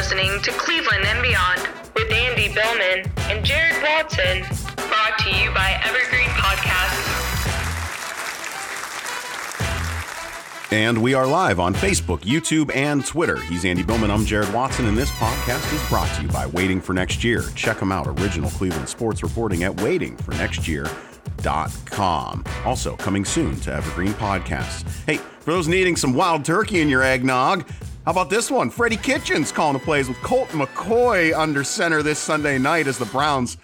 listening to Cleveland and Beyond with Andy Billman and Jarid Watson, brought to you by Evergreen Podcasts. And we are live on Facebook, YouTube, and Twitter. He's Andy Billman. I'm Jarid Watson, and this podcast is brought to you by Waiting for Next Year. Check them out. Original Cleveland sports reporting at waitingfornextyear.com. Also, coming soon to Evergreen Podcasts. Hey, for those needing some wild turkey in your eggnog, how about this one? Freddie Kitchens calling the plays with Colt McCoy under center this Sunday night as the Browns,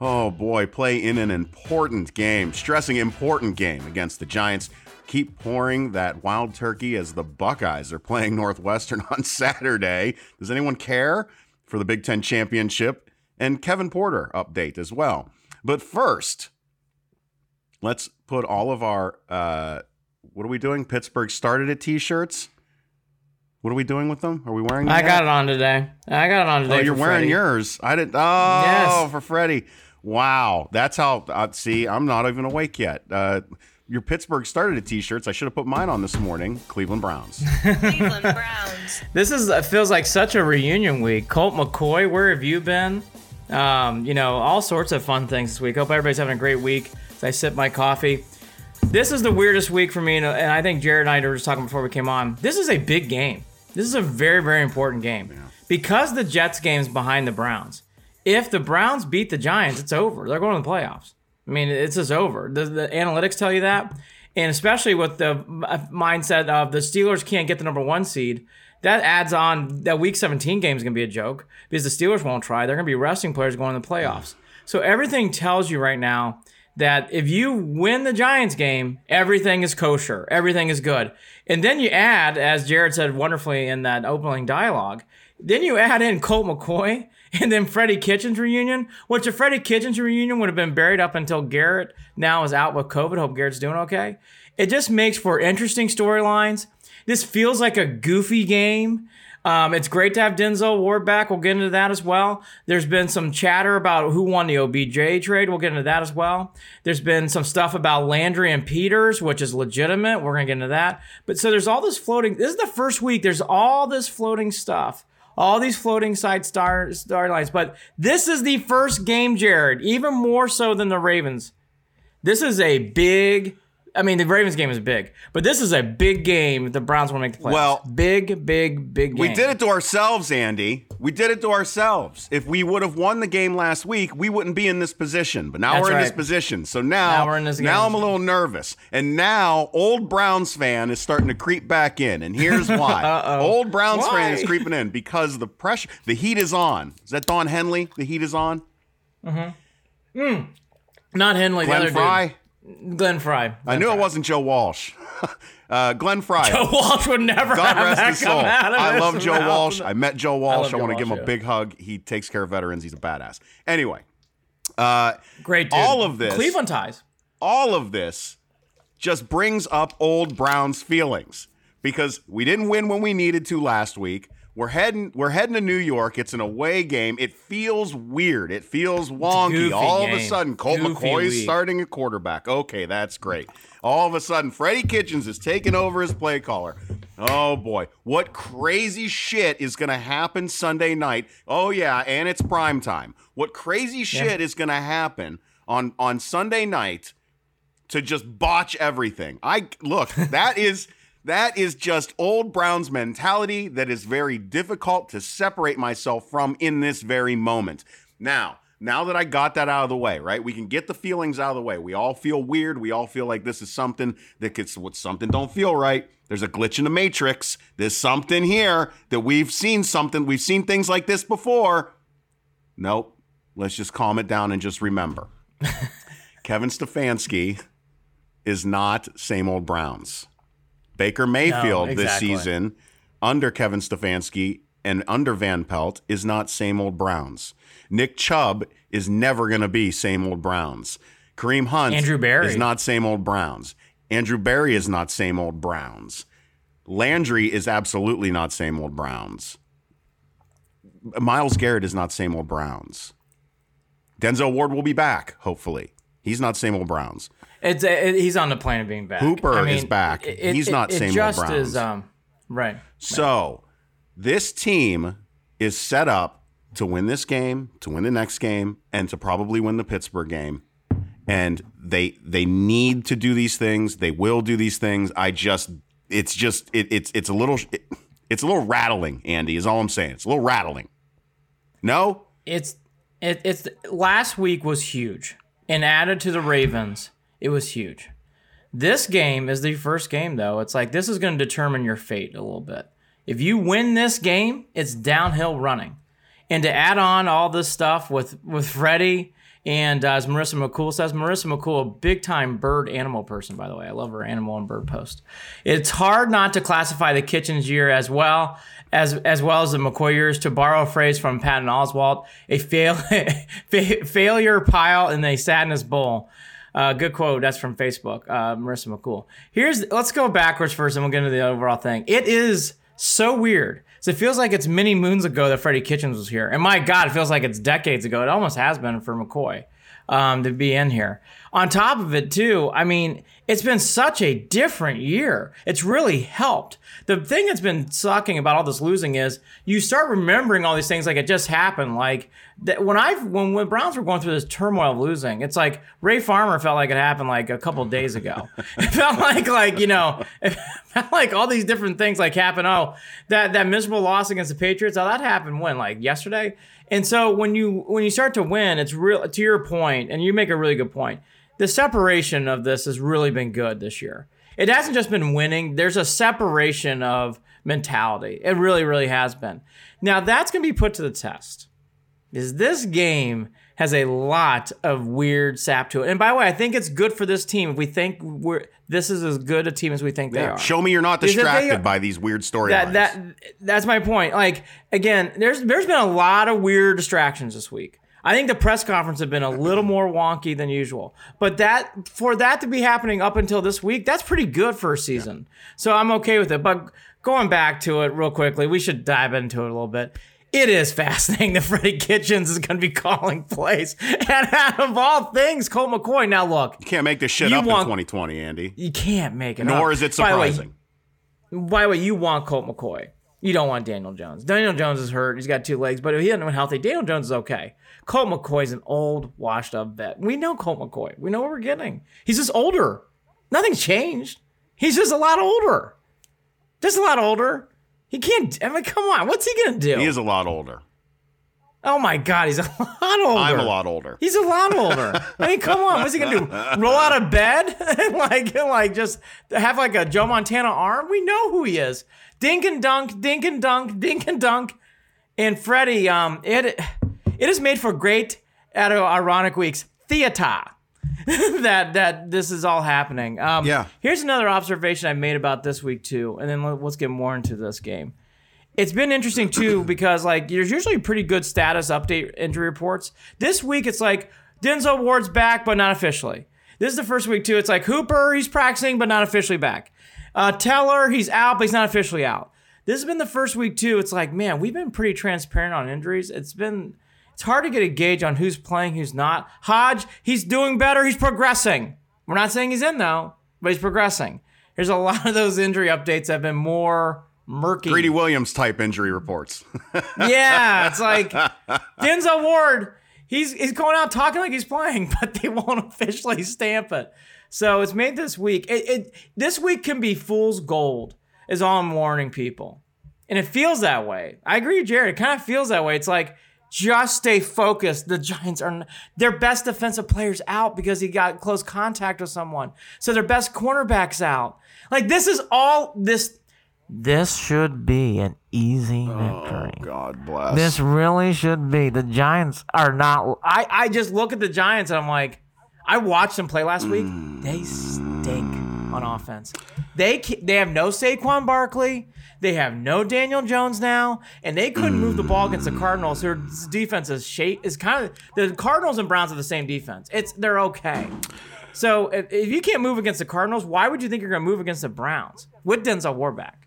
oh boy, play in an important game, stressing important game against the Giants keep pouring that wild turkey as the Buckeyes are playing Northwestern on Saturday. Does anyone care for the Big Ten championship? And Kevin Porter update as well. But first, let's put all of our uh, what are we doing? Pittsburgh started at t-shirts. What are we doing with them? Are we wearing? Them I yet? got it on today. I got it on today. Oh, you're for wearing Freddie. yours. I didn't. Oh, Yes. for Freddie. Wow, that's how. Uh, see, I'm not even awake yet. Uh, your Pittsburgh started at t-shirts. I should have put mine on this morning. Cleveland Browns. Cleveland Browns. This is it feels like such a reunion week. Colt McCoy, where have you been? Um, you know, all sorts of fun things this week. Hope everybody's having a great week as I sip my coffee. This is the weirdest week for me, and and I think Jarid and I were just talking before we came on. This is a big game. This is a very, very important game because the Jets game's behind the Browns. If the Browns beat the Giants, it's over. They're going to the playoffs. I mean, it's just over. The, the analytics tell you that, and especially with the mindset of the Steelers can't get the number one seed. That adds on that Week 17 game is going to be a joke because the Steelers won't try. They're going to be resting players going to the playoffs. So everything tells you right now that if you win the Giants game, everything is kosher, everything is good. And then you add, as Jarid said wonderfully in that opening dialogue, then you add in Colt McCoy and then Freddie Kitchens reunion, which a Freddie Kitchens reunion would have been buried up until Garrett now is out with COVID. Hope Garrett's doing okay. It just makes for interesting storylines. This feels like a goofy game. Um, it's great to have Denzel Ward back. We'll get into that as well. There's been some chatter about who won the OBJ trade. We'll get into that as well. There's been some stuff about Landry and Peters, which is legitimate. We're going to get into that. But so there's all this floating. This is the first week. There's all this floating stuff. All these floating side star star lines. But this is the first game, Jarid, even more so than the Ravens. This is a big. I mean, the Ravens game is big, but this is a big game. The Browns want to make the playoffs. Well, big, big, big. Game. We did it to ourselves, Andy. We did it to ourselves. If we would have won the game last week, we wouldn't be in this position. But now That's we're in this position. So now, Now we're in this Game. now. I'm a little nervous. And now old Browns fan is starting to creep back in. And here's why. Old Browns Why? fan is creeping in because the pressure, the heat is on. Is that Don Henley? The heat is on. Mm hmm. Not Henley. the Glenn other Frey. dude. Glenn Frey. I knew it wasn't Joe Walsh. uh, Glenn Frey. Joe Walsh would never God have rest that his soul. come out of I love Joe mouth. Walsh. I met Joe Walsh. love I, want to give him Walsh, a big hug. He takes care of veterans. He's a badass. Anyway, uh, Great dude. all of this- Cleveland ties. all of this just brings up old Browns feelings because we didn't win when we needed to last week. We're heading we're heading to New York. It's an away game. It feels weird. It feels wonky. All of a sudden, Colt Goofy McCoy's week. starting a quarterback. Okay, that's great. All of a sudden, Freddie Kitchens is taking over as play caller. Oh boy, what crazy shit is going to happen Sunday night? Oh yeah, and it's prime time. What crazy shit is going to happen on on Sunday night? to just botch everything. I look, that is that is just old Browns mentality that is very difficult to separate myself from in this very moment. Now, now that I got that out of the way, right? We can get the feelings out of the way. We all feel weird. We all feel like this is something that gets what something don't feel right. There's a glitch in the matrix. There's something here that we've seen something. We've seen things like this before. Nope. Let's just calm it down and just remember. Kevin Stefanski is not same old Browns. Baker Mayfield this exactly. season under Kevin Stefanski and under Van Pelt is not same old Browns. Nick Chubb is never going to be same old Browns. Kareem Hunt Andrew Berry. is not same old Browns. Andrew Berry is not same old Browns. Landry is absolutely not same old Browns. Myles Garrett is not same old Browns. Denzel Ward will be back, hopefully. He's not same old Browns. It's it, he's on the plane of being back. Hooper I mean, is back. it- He's it- not old just Browns. Is, um, right. So, this team is set up to win this game, to win the next game, and to probably win the Pittsburgh game. And they they need to do these things. They will do these things. I just it's just it, it's it's a little it, it's a little rattling. Andy is all I'm saying. It's a little rattling. No, It's it, it's last week was huge, and added to the Ravens, it was huge. This game is the first game though. It's like this is going to determine your fate a little bit. If you win this game, it's downhill running. And to add on all this stuff with with Freddie and uh, as Marissa McCool says, Marissa McCool, a big time bird animal person, by the way. I love her animal and bird post. It's hard not to classify the Kitchens year as well as as well as the McCoy years. To borrow a phrase from Patton Oswalt, a fail fa- failure pile in a sadness bowl. Uh, good quote. That's from Facebook. Uh, Marissa McCool. Here's let's go backwards first, and we'll get into the overall thing. It is so weird. So it feels like it's many moons ago that Freddie Kitchens was here, and my God, it feels like it's decades ago. It almost has been for McCoy um, to be in here. On top of it, too, I mean, it's been such a different year. It's really helped. The thing that's been sucking about all this losing is you start remembering all these things like it just happened. Like that when I when when Browns were going through this turmoil of losing, it's like Ray Farmer felt like it happened like a couple days ago. it felt like like you know, it felt like all these different things like happened. Oh, that that miserable loss against the Patriots. Oh, that happened when like yesterday. And so when you when you start to win, it's real. To your point, and you make a really good point. The separation of this has really been good this year. It hasn't just been winning. There's a separation of mentality. It really, really has been. Now that's going to be put to the test. Is this game has a lot of weird sap to it. And by the way, I think it's good for this team if we think we're this is as good a team as we think they are. Show me you're not Because if they distracted are- by these weird storylines. that that that's my point. Like again, there's there's been a lot of weird distractions this week. I think the press conference have been a little more wonky than usual. But that for that to be happening up until this week, that's pretty good for a season. So I'm okay with it. But going back to it real quickly, we should dive into it a little bit. It is fascinating that Freddie Kitchens is going to be calling plays. And out of all things, Colt McCoy. Now look, you can't make this shit up want- in 2020, Andy. you can't make it Nor up. is it By the way, surprising. by the way, you want Colt McCoy. You don't want Daniel Jones. Daniel Jones is hurt. He's got two legs, but if he isn't healthy, Daniel Jones is okay. Colt McCoy's an old, washed up vet. We know Colt McCoy. We know what we're getting. He's just older. Nothing's changed. He's just a lot older. Just a lot older. He can't. I mean, come on. What's he gonna do? he is a lot older. oh my God, he's a lot older. I'm a lot older. He's a lot older. I mean, come on, what's he gonna do? Roll out of bed and like, and like, just have like a Joe Montana arm? We know who he is. Dink and dunk, dink and dunk, dink and dunk. And Freddie, um, it it is made for great, out of ironic weeks theater. that that this is all happening. Um, Yeah. Here's another observation I made about this week too, and then let- let's get more into this game it's been interesting too because like there's usually pretty good status update injury reports. This week it's like Denzel Ward's back but not officially. This is the first week too. It's like Hooper he's practicing but not officially back. Uh, Teller he's out but he's not officially out. This has been the first week too. It's like man we've been pretty transparent on injuries. It's been it's hard to get a gauge on who's playing who's not. Hodge he's doing better. He's progressing. We're not saying he's in though, but he's progressing. There's a lot of those injury updates that have been more murky. Greedy Williams type injury reports. Yeah, it's like Denzel Ward. He's he's going out talking like he's playing, but they won't officially stamp it. So it's made this week. It, it this week can be fool's gold. Is all I'm warning people, and it feels that way. I agree, Jarid. It kind of feels that way. It's like just stay focused. The Giants are their best defensive players out because he got close contact with someone. So their best cornerbacks out. Like this is all this. This should be an easy oh, victory. God bless. This really should be. The Giants are not. I, I just look at the Giants and I'm like, I watched them play last week. They stink on offense. They they have no Saquon Barkley. They have no Daniel Jones now, and they couldn't move the ball against the Cardinals. Their defense is shape is kind of the Cardinals and Browns are the same defense. It's they're okay. So if, if you can't move against the Cardinals, why would you think you're going to move against the Browns with Denzel Ward back?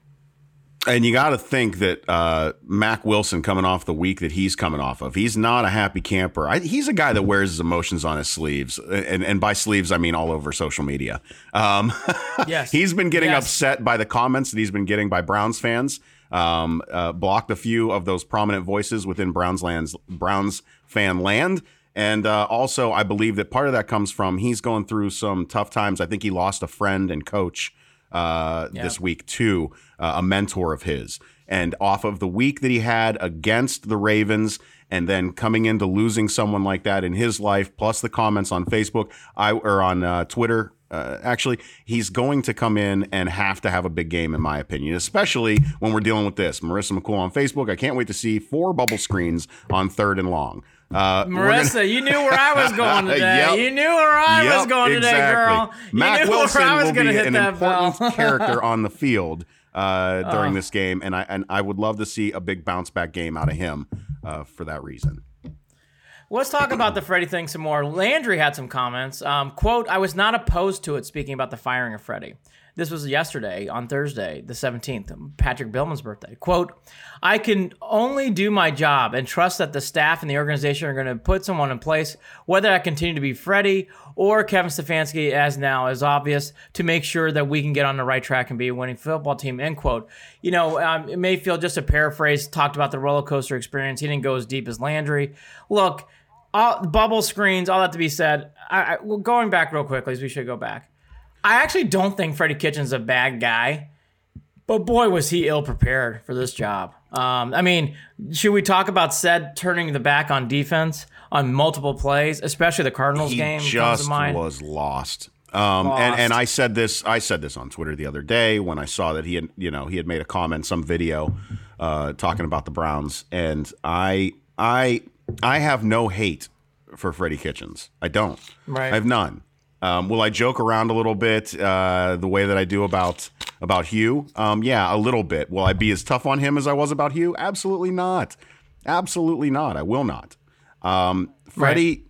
And you got to think that uh, Mack Wilson coming off the week that he's coming off of, he's not a happy camper. I, he's a guy that wears his emotions on his sleeves, and and by sleeves I mean all over social media. Um, Yes. he's been getting Yes. upset by the comments that he's been getting by Browns fans. um, uh, blocked a few of those prominent voices within Browns lands, Browns fan land. And uh, also, I believe that part of that comes from he's going through some tough times. I think he lost a friend and coach uh, Yeah. this week too, uh, a mentor of his. And off of the week that he had against the Ravens, and then coming into losing someone like that in his life, plus the comments on Facebook, I or on uh, Twitter. Uh, actually, he's going to come in and have to have a big game, in my opinion, especially when we're dealing with this. Marissa McCool on Facebook. I can't wait to see four bubble screens on third and long. Uh, we're gonna- Marissa, you knew where I was going today. Yep. You knew where I was Yep, going today, girl. You Mack knew Wilson where I was will be hit an important character on the field uh, during this game, and I and I would love to see a big bounce back game out of him uh, for that reason. Let's talk about the Freddie thing some more. Landry had some comments. Um, quote, I was not opposed to it speaking about the firing of Freddie. This was yesterday on Thursday, the 17th, Patrick Billman's birthday. Quote, I can only do my job and trust that the staff and the organization are going to put someone in place, whether I continue to be Freddie or Kevin Stefanski, as now is obvious, to make sure that we can get on the right track and be a winning football team, end quote. You know, um, Mayfield, just a paraphrase, talked about the roller coaster experience. He didn't go as deep as Landry. Look, all bubble screens, all that to be said. I, I, well, going back real quickly, as we should go back. I actually don't think Freddie Kitchens a bad guy, but boy was he ill prepared for this job. Um, I mean, should we talk about said turning the back on defense on multiple plays, especially the Cardinals He game? just was lost. Um, and, Lost. and I said this I said this on Twitter the other day when I saw that he had you know he had made a comment some video uh, talking about the Browns and I I I have no hate for Freddie Kitchens. I don't. Right. I have none. Um, will I joke around a little bit uh, the way that I do about about Hugh? Um, yeah a little bit. Will I be as tough on him as I was about Hugh? Absolutely not. Absolutely not. I will not. Um, Freddie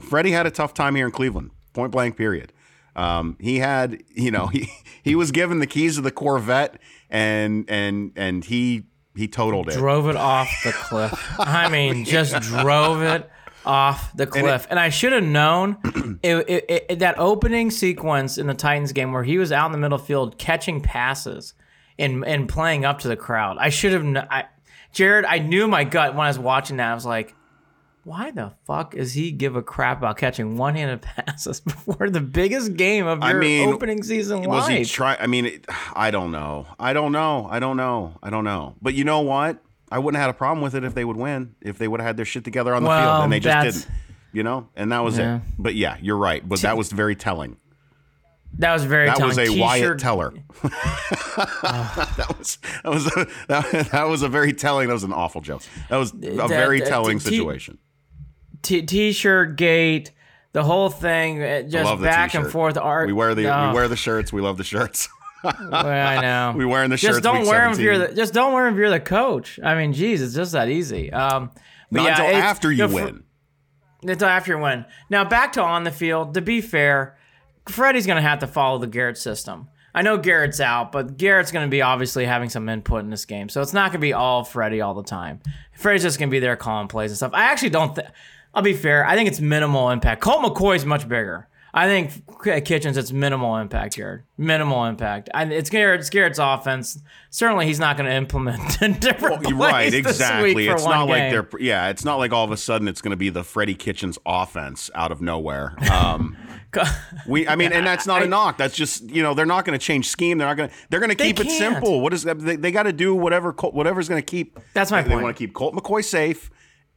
Freddie had a tough time here in Cleveland. Point blank. Period. Um, he had, you know, he he was given the keys of the Corvette, and and and he he totaled it. drove it off the cliff. I mean, just drove it off the cliff. And, I should have known it, it, it, that opening sequence in the Titans game where he was out in the middle field catching passes and and playing up to the crowd. I should have. I, Jarid, I knew my gut when I was watching that. I was like. Why the fuck does he give a crap about catching one-handed passes before the biggest game of I your mean, opening season was he life? trying? I mean, it, I don't know. I don't know. I don't know. I don't know. But you know what? I wouldn't have had a problem with it if they would win. If they would have had their shit together on the Well, field, and they just didn't. You know, and that was Yeah. it. But yeah, you're right. But that was very telling. that was very telling. That telling. was a Wyatt T-shirt- Teller. that was that was a, that, that was a very telling. That was an awful joke. That was a That- very that- telling T- situation. T- t-shirt gate, the whole thing, uh, just back and t-shirt. forth. Art. We wear the Oh, we wear the shirts. We love the shirts. well, I know. we wearing the shirts. just don't wear them if you're the, just don't wear them if you're the coach. I mean, geez, it's just that easy. Um, Not yeah, until after you win. Until after you win. Now back to on the field. To be fair, Freddie's going to have to follow the Garrett system. I know Garrett's out, but Garrett's going to be obviously having some input in this game, so it's not going to be all Freddie all the time. Freddie's just going to be there calling plays and stuff. I actually don't think. I'll be fair. I think it's minimal impact. Colt McCoy's much bigger. I think Kitchens it's minimal impact here. Minimal impact. And it's Garrett, it's Garrett's offense. Certainly, he's not going to implement in different You're plays right, exactly. It's not like they're yeah, it's not like all of a sudden it's going to be the Freddie Kitchens offense out of nowhere. Um, we, I mean, and that's not a knock. That's just you know they're not going to change scheme. They're not going to. They're going to keep it simple. What is? They, they got to do whatever whatever's going to keep. That's my they, point. want to keep Colt McCoy safe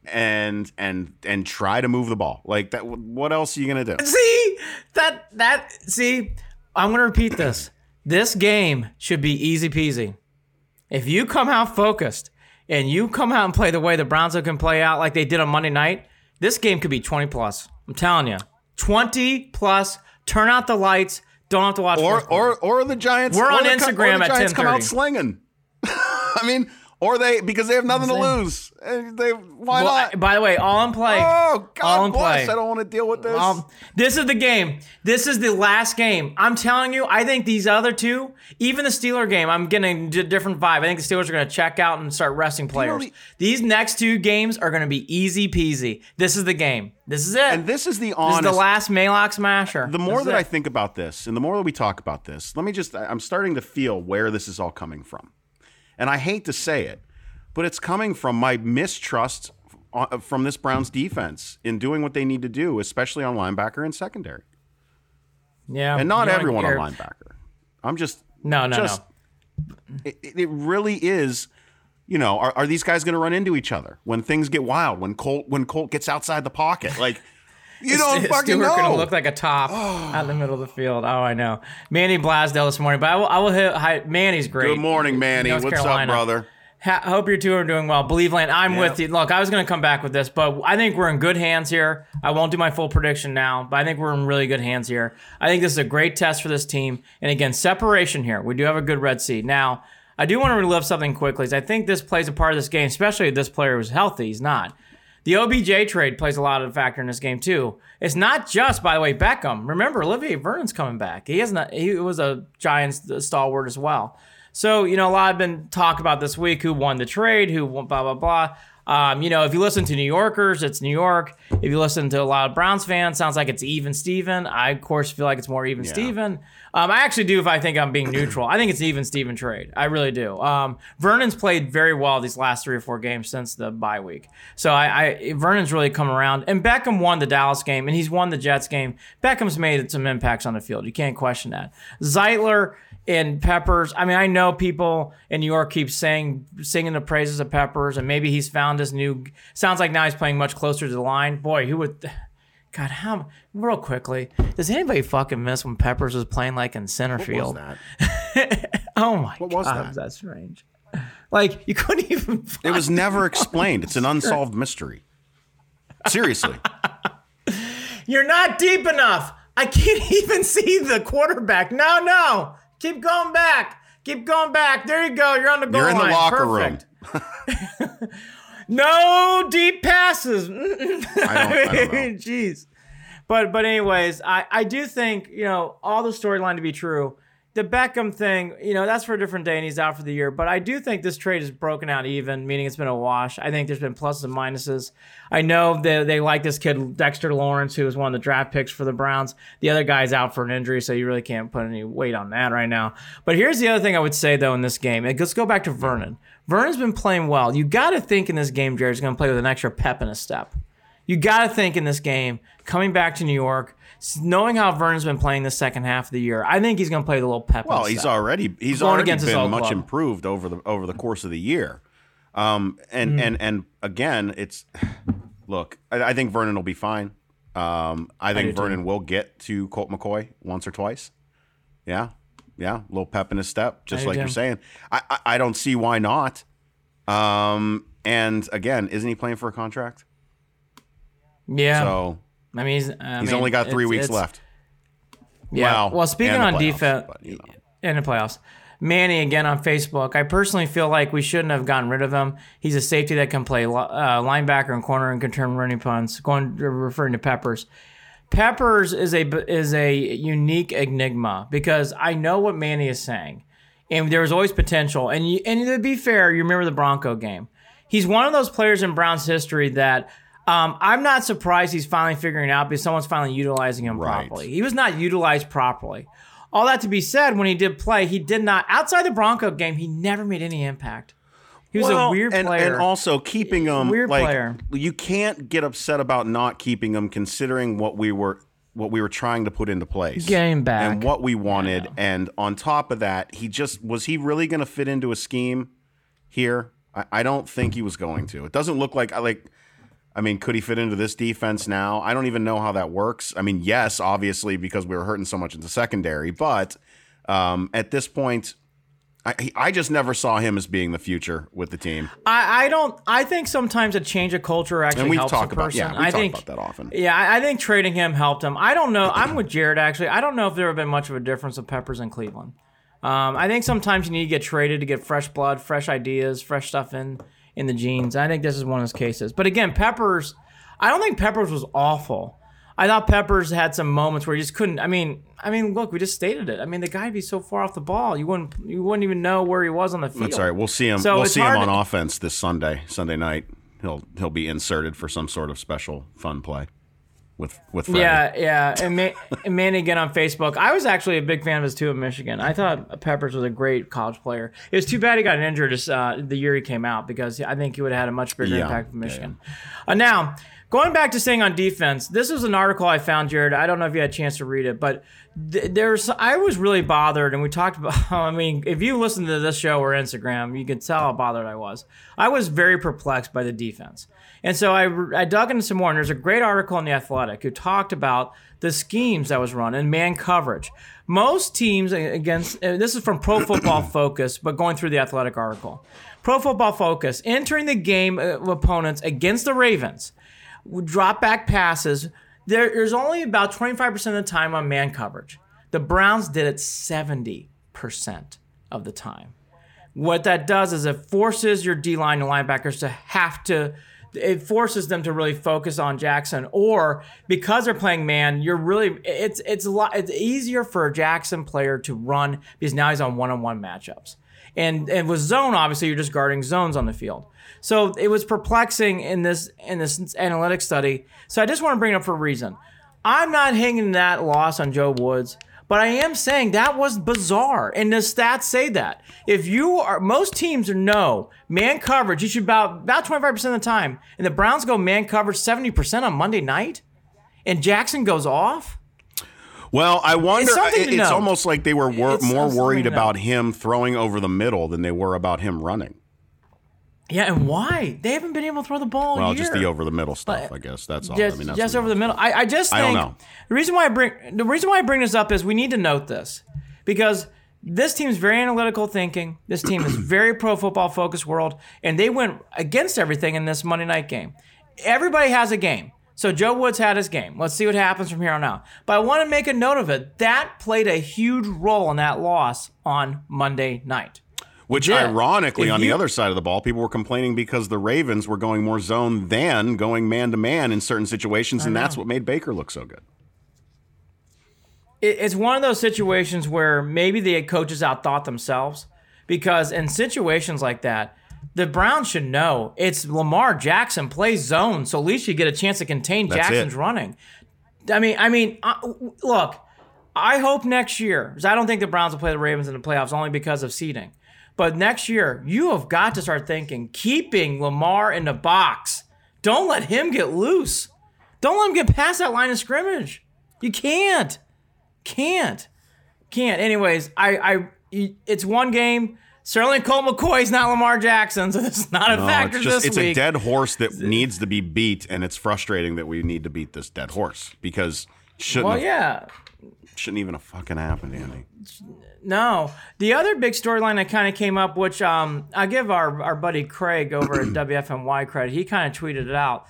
and and and try to move the ball. Like that. What else are you going to do? See that that see. I'm gonna repeat this. This game should be easy peasy. If you come out focused and you come out and play the way the Browns can play out like they did on Monday night, this game could be 20 plus. I'm telling you, 20 plus. Turn out the lights. Don't have to watch. Or or or the Giants. We're on the, co- or Instagram the at Giants come out slinging. I mean, or they because they have nothing to lose. And They why Well, not? I- by the way, all in play. Oh all God in bless! play. I don't want to deal with this. Um, this is the game. This is the last game. I'm telling you, I think these other two, even the Steeler game, I'm getting a different vibe. I think the Steelers are going to check out and start resting players. the- these next two games are going to be easy peasy. This is the game. This is it. and this is the this is the last Maylock smasher. the more that I think about this, and the more that we talk about this, let me just. I'm starting to feel where this is all coming from, And I hate to say it, but it's coming from my mistrust uh, from this Browns defense in doing what they need to do, especially on linebacker and secondary. Yeah, And not everyone on linebacker. I'm just No, no, just, no. It, it really is. You know, are, are these guys going to run into each other when things get wild? When Colt when Colt gets outside the pocket, like you don't Is fucking Stewart know. gonna look like a top out in the middle of the field. Oh, I know. Manny Blasdell this morning, but I will. I will hit. Hi, Manny's great. Good morning, Manny. North What's Carolina. up, brother? Ha- hope you two are doing well. Believe Land, I'm Yeah. with you. Look, I was going to come back with this, but I think we're in good hands here. I won't do my full prediction now, but I think we're in really good hands here. I think this is a great test for this team. And again, separation here. We do have a good Red Sea. Now, I do want to relive something quickly. 'cause I think this plays a part of this game, especially if this player was healthy. He's not. The OBJ trade plays a lot of factor in this game too. It's not just, by the way, Beckham. Remember, Olivier Vernon's coming back. He hasn't. He was a Giants stalwart as well. So you know, a lot have been talk about this week who won the trade, who won, blah blah blah. Um, you know, if you listen to New Yorkers, it's New York. If you listen to a lot of Browns fans, sounds like it's even Steven. I of course feel like it's more even Steven. Um, I actually do if I think I'm being neutral. I think it's even Steven trade. I really do. Um, Vernon's played very well these last three or four games since the bye week. So I, I Vernon's really come around. And Beckham won the Dallas game and he's won the Jets game. Beckham's made some impacts on the field. You can't question that. Zeitler and Peppers. I mean, I know people in New York keep saying singing the praises of Peppers, and maybe he's found his new. Sounds like now he's playing much closer to the line. Boy, who would? God, how real quickly does anybody fucking miss when Peppers was playing like in center What field? was that? Oh my What was god, that? that's strange. Like you couldn't even. It was never explained. It's an unsolved mystery. Seriously. You're not deep enough. I can't even see the quarterback. No, no. Keep going back. Keep going back. There you go. You're on the goal You're in the locker Perfect. No deep passes. I don't, I don't know. Jeez. But but anyways, I I do think you know all the storyline to be true. The Beckham thing, you know, that's for a different day, and he's out for the year. But I do think this trade is broken out even, meaning it's been a wash. I think there's been pluses and minuses. I know that they like this kid Dexter Lawrence, who was one of the draft picks for the Browns. The other guy's out for an injury, so you really can't put any weight on that right now. But here's the other thing I would say though in this game. Let's go back to Vernon. Vernon's been playing well. You got to think in this game, Jared's going to play with an extra pep and a step. You got to think in this game, coming back to New York, knowing how Vernon's been playing the second half of the year, I think he's going to play a little pep. Well, he's step. already he's Going already against his been old much club. improved over the over the course of the year. Um, and Mm. and and again, it's look. I, I think Vernon will be fine. Um, I think do too. Vernon will get to Colt McCoy once or twice. Yeah, yeah, a little pep in his step, just do like too. you're saying. I, I I don't see why not. Um, and again, isn't he playing for a contract? yeah. So I mean, he's, I he's mean, only got three it's- weeks it's- left. Yeah. Well, Well, speaking on defense you know. in the playoffs, Manny again on Facebook. I personally feel like we shouldn't have gotten rid of him. He's a safety that can play uh, linebacker and corner and can turn running punts. Going referring to Peppers. Peppers is a is a unique enigma because I know what Manny is saying, and there's always potential. And you, and to be fair, you remember the Bronco game. He's one of those players in Browns history that um, I'm not surprised he's finally figuring out because someone's finally utilizing him Right. properly. He was not utilized properly. All that to be said, when he did play, he did not outside the Bronco game. He never made any impact. He was a weird and, player. And also keeping him Weird like player. you can't get upset about not keeping him considering what we were what we were trying to put into place. Game back. And what we wanted. And on top of that, he just was he really gonna fit into a scheme here? I, I don't think he was going to. It doesn't look like I like I mean, could he fit into this defense now? I don't even know how that works. I mean, yes, obviously, because we were hurting so much in the secondary, but um, at this point, I, I just never saw him as being the future with the team. I, I don't. I think sometimes a change of culture actually And we've helps talked a about yeah, we I talk think about that often. Yeah, I I think trading him helped him. I don't know. I'm with Jarid actually. I don't know if there have been much of a difference of Peppers in Cleveland. Um, I think sometimes you need to get traded to get fresh blood, fresh ideas, fresh stuff in in the jeans. I think this is one of those cases. But again, Peppers. I don't think Peppers was awful. I thought Peppers had some moments where he just couldn't. I mean, I mean, look, we just stated it. I mean, the guy'd be so far off the ball, you wouldn't you wouldn't even know where he was on the field. That's all right. We'll see him. So we'll see him on to- offense this Sunday, Sunday night. He'll he'll be inserted for some sort of special fun play. With with Freddie. Yeah, yeah. And, Ma- and Manny again on Facebook. I was actually a big fan of his too at Michigan. I thought Peppers was a great college player. It was too bad he got injured uh, the year he came out because I think he would have had a much bigger Yeah, impact with yeah, Michigan. Uh, now, going back to staying on defense, this was an article I found, Jarid. I don't know if you had a chance to read it, but th- there's I was really bothered, and we talked about. I mean, if you listen to this show or Instagram, you could tell how bothered I was. I was very perplexed by the defense. And so I, I dug into some more, and there's a great article in The Athletic who talked about the schemes that was run and man coverage. Most teams against, uh, this is from Pro Football Focus, but going through the Athletic article. Pro Football Focus, entering the game of opponents against the Ravens, drop back passes, there, there's only about 25% of the time on man coverage. The Browns did it 70% of the time. What that does is it forces your D line and linebackers to have to it forces them to really focus on Jackson or because they're playing man you're really it's it's a lot it's easier for a Jackson player to run because now he's on one-on-one matchups. And and with zone obviously you're just guarding zones on the field. So it was perplexing in this in this analytic study. So I just want to bring it up for a reason. I'm not hanging that loss on Joe Woods but I am saying that was bizarre, and the stats say that. If you are, most teams know man coverage, you should about about twenty five percent of the time, and the Browns go man coverage seventy percent on Monday night, and Jackson goes off. Well, I wonder. It's it- it's almost like they were wor- more worried about him throwing over the middle than they were about him running. Yeah, and why they haven't been able to throw the ball? Well, just the over the middle stuff, I guess. That's all. just, I mean, that's just over the middle. I, I just I think don't know. the reason why I bring the reason why I bring this up is we need to note this because this team's very analytical thinking. This team is very pro football focused world, and they went against everything in this Monday night game. Everybody has a game. So Joe Woods had his game. Let's see what happens from here on out. But I want to make a note of it. That played a huge role in that loss on Monday night. Which, Yeah. ironically, If on you- the other side of the ball, people were complaining because the Ravens were going more zone than going man to man in certain situations, and that's what made Baker look so good. it's one of those situations where maybe the coaches outthought themselves because in situations like that, the Browns should know it's Lamar Jackson plays zone, so at least you get a chance to contain That's Jackson's it. running. I mean, I mean, uh, look, I hope next year because I don't think the Browns will play the Ravens in the playoffs only because of seeding. But next year, you have got to start thinking keeping Lamar in the box. Don't let him get loose. Don't let him get past that line of scrimmage. You can't can't can't anyways i i it's one game certainly colt mccoy's not lamar jackson so this is not a No, factor it's just this it's week a dead horse that needs to be beat, and it's frustrating that we need to beat this dead horse because shouldn't well have, yeah shouldn't even have fucking happened, Andy. no the other big storyline that kind of came up which um i give our our buddy craig over at wfny credit he kind of tweeted it out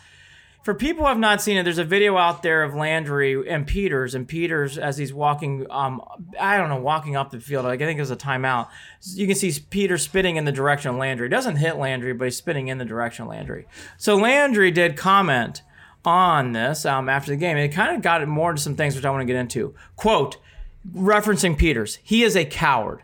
for people who have not seen it, there's a video out there of Landry and Peters, and Peters as he's walking, um, I don't know, walking up the field. Like I think it was a timeout. You can see Peters spitting in the direction of Landry. He doesn't hit Landry, but he's spitting in the direction of Landry. So Landry did comment on this um, after the game, and it kind of got it more into some things which I want to get into. Quote, referencing Peters, he is a coward.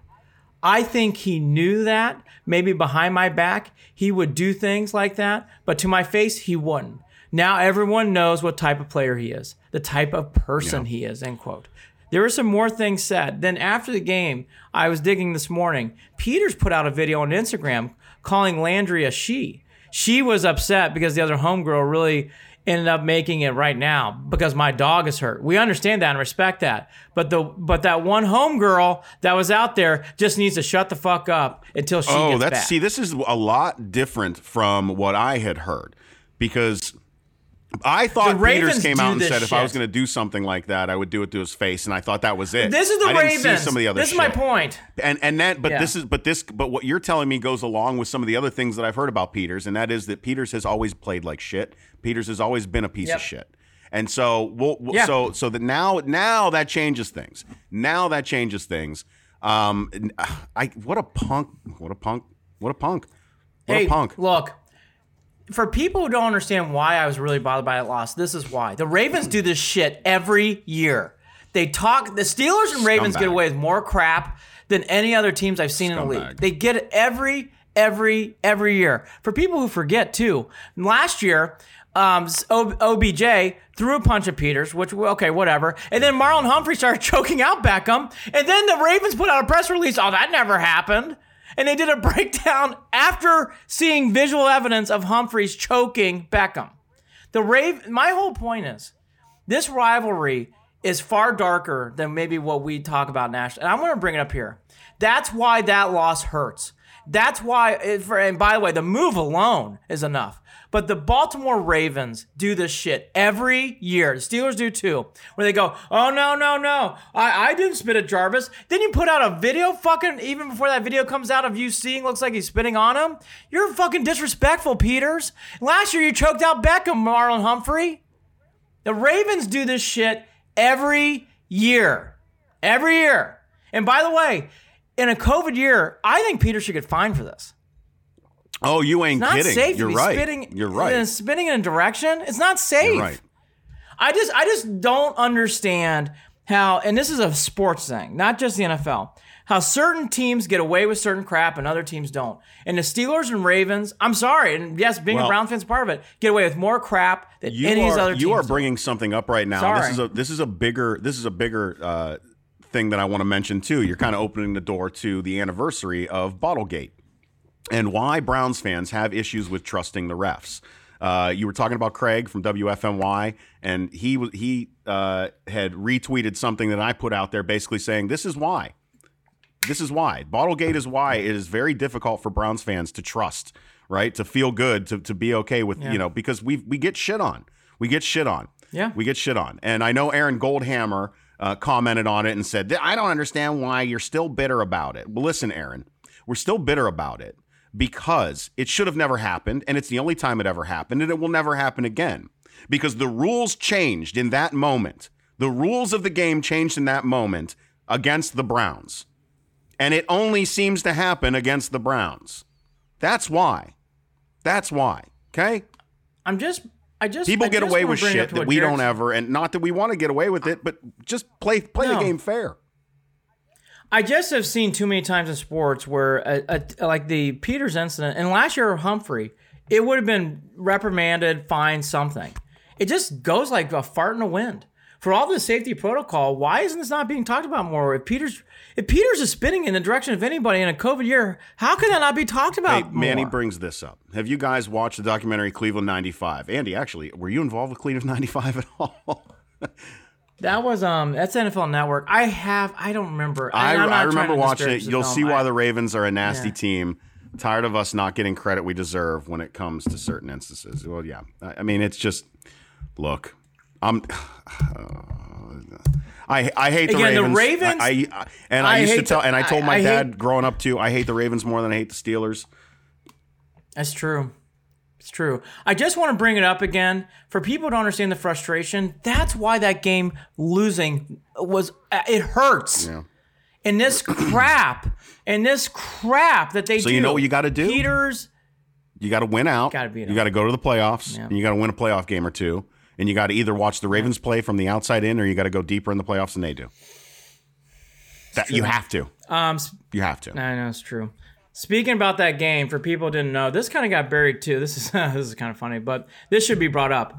I think he knew that. Maybe behind my back, he would do things like that, but to my face, he wouldn't. Now everyone knows what type of player he is, the type of person he is, end quote. There were some more things said. Then after the game, I was digging this morning. Peters put out a video on Instagram calling Landry a she. She was upset because the other homegirl really ended up making it right now because my dog is hurt. We understand that and respect that. But the but that one homegirl that was out there just needs to shut the fuck up until she Oh, gets that's back. see, this is a lot different from what I had heard because I thought Peters came out and said if I was going to do something like that, I would do it to his face, and I thought that was it. this is the I didn't Ravens. See some of the other this is my point. And and that, but Yeah. this is, but this, but what you're telling me goes along with some of the other things that I've heard about Peters, and that is that Peters has always played like shit. Peters has always been a piece Yep. of shit. And so, we'll, we'll- Yeah. so, so that now, now that changes things. Now that changes things. Um, I what a punk! What a punk! What a punk! What hey, a punk! look. For people who don't understand why I was really bothered by that loss, this is why. The Ravens do this shit every year. They talk. The Steelers and Ravens get away with more crap than any other teams I've seen in the league. They get it every, every, every year. For people who forget too, last year. um, O- OBJ threw a punch at Peters, which okay, whatever. And then Marlon Humphrey started choking out Beckham, and then the Ravens put out a press release. Oh, that never happened. And they did a breakdown after seeing visual evidence of Humphreys choking Beckham. The Rave. My whole point is, this rivalry is far darker than maybe what we talk about nationally. And I'm going to bring it up here. That's why that loss hurts. That's why, it, for, and by the way, the move alone is enough. But the Baltimore Ravens do this shit every year. The Steelers do too, where they go, "Oh no, no, no! I, I didn't spit at Jarvis." Then you put out a video, fucking even before that video comes out of you seeing looks like he's spitting on him. You're fucking disrespectful, Peters. Last year you choked out Beckham, Marlon Humphrey. The Ravens do this shit every year. Every year. And by the way, in a COVID year, I think Peter should get fined for this. Oh, you ain't Not kidding. safe You're to be right. spitting. You're right. and spitting in a direction. It's not safe. You're right. I just I just don't understand how and this is a sports thing, not just the NFL. How certain teams get away with certain crap and other teams don't. And the Steelers and Ravens, I'm sorry, and yes, being Well- a Brown fan's part of it, get away with more crap than any of these other teams. you are bringing something up right now. Sorry. This is a this is a bigger this is a bigger uh, thing that I want to mention too. You're kind of opening the door to the anniversary of Bottlegate and why Browns fans have issues with trusting the refs. Uh, you were talking about Craig from WFNY, and he was he uh, had retweeted something that I put out there, basically saying this is why. This is why. Bottlegate is why it is very difficult for Browns fans to trust, right? To feel good, to, to be okay with, Yeah. you know, because we we get shit on. We get shit on. Yeah. We get shit on. And I know Aaron Goldhammer uh, commented on it and said, I don't understand why you're still bitter about it. Well, listen, Aaron, we're still bitter about it because it should have never happened. And it's the only time it ever happened. And it will never happen again because the rules changed in that moment. The rules of the game changed in that moment against the Browns. And it only seems to happen against the Browns. That's why. That's why. Okay? I'm just I just People I get just away with shit that we Jarid don't said. ever, and not that we want to get away with it, but just play play the game fair. I just have seen too many times in sports where, a, a, like the Peters incident, and last year Humphrey, it would have been reprimanded, fined, something. It just goes like a fart in the wind. For all the safety protocol, why isn't this not being talked about more? If Peters, if Peters is spinning in the direction of anybody in a COVID year, how can that not be talked about Hey, Manny more? brings this up. Have you guys watched the documentary Cleveland '95? Andy, actually, were you involved with Cleveland '95 at all? that was um, that's NFL Network. I have, I don't remember. I, I remember watching it. You'll see why I- the Ravens are a nasty Yeah. team. Tired of us not getting credit we deserve when it comes to certain instances. Well, yeah. I, I mean, it's just look. I'm. I, I hate the Again, the Ravens. Ravens- I, I- and I, I used to tell, the- and I told my I hate- dad growing up too. I hate the Ravens more than I hate the Steelers. That's true. It's true. I just want to bring it up again for people to understand the frustration. That's why that game losing was it hurts. Yeah. And this crap, and this crap that they So do. you know what you gotta do? Peters. You got to win out. Gotta beat you got to go to the playoffs. Yeah. And you got to win a playoff game or two. And you got to either watch the Ravens play from the outside in, or you got to go deeper in the playoffs than they do. That you have to. Um, You have to. I know it's true. Speaking about that game, for people who didn't know, this kind of got buried too. This is this is kind of funny, but this should be brought up.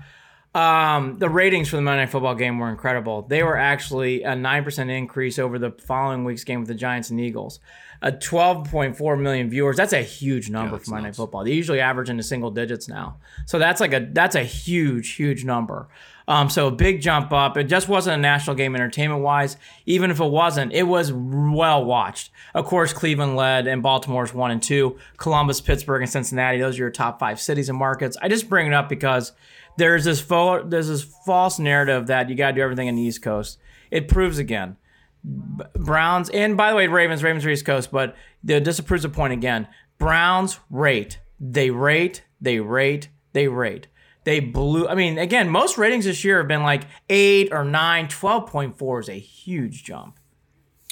Um, the ratings for the Monday Night Football game were incredible. They were actually a nine percent increase over the following week's game with the Giants and Eagles. A twelve point four million viewers. That's a huge number that's for Monday Night. Football. They usually average into single digits now, so that's like a that's a huge huge number. Um, so a big jump up. It just wasn't a national game entertainment wise. Even if it wasn't, it was well watched. Of course, Cleveland led and Baltimore's one and two. Columbus, Pittsburgh, and Cincinnati. Those are your top five cities and markets. I just bring it up because there's this fo- there's this false narrative that you got to do everything in the East Coast. It proves again. B- Browns and by the way, Ravens, Ravens are East Coast, but the, this proves the point again. Browns rate, they rate, they rate, they rate. They blew. I mean, again, most ratings this year have been like eight or nine. Twelve point four is a huge jump.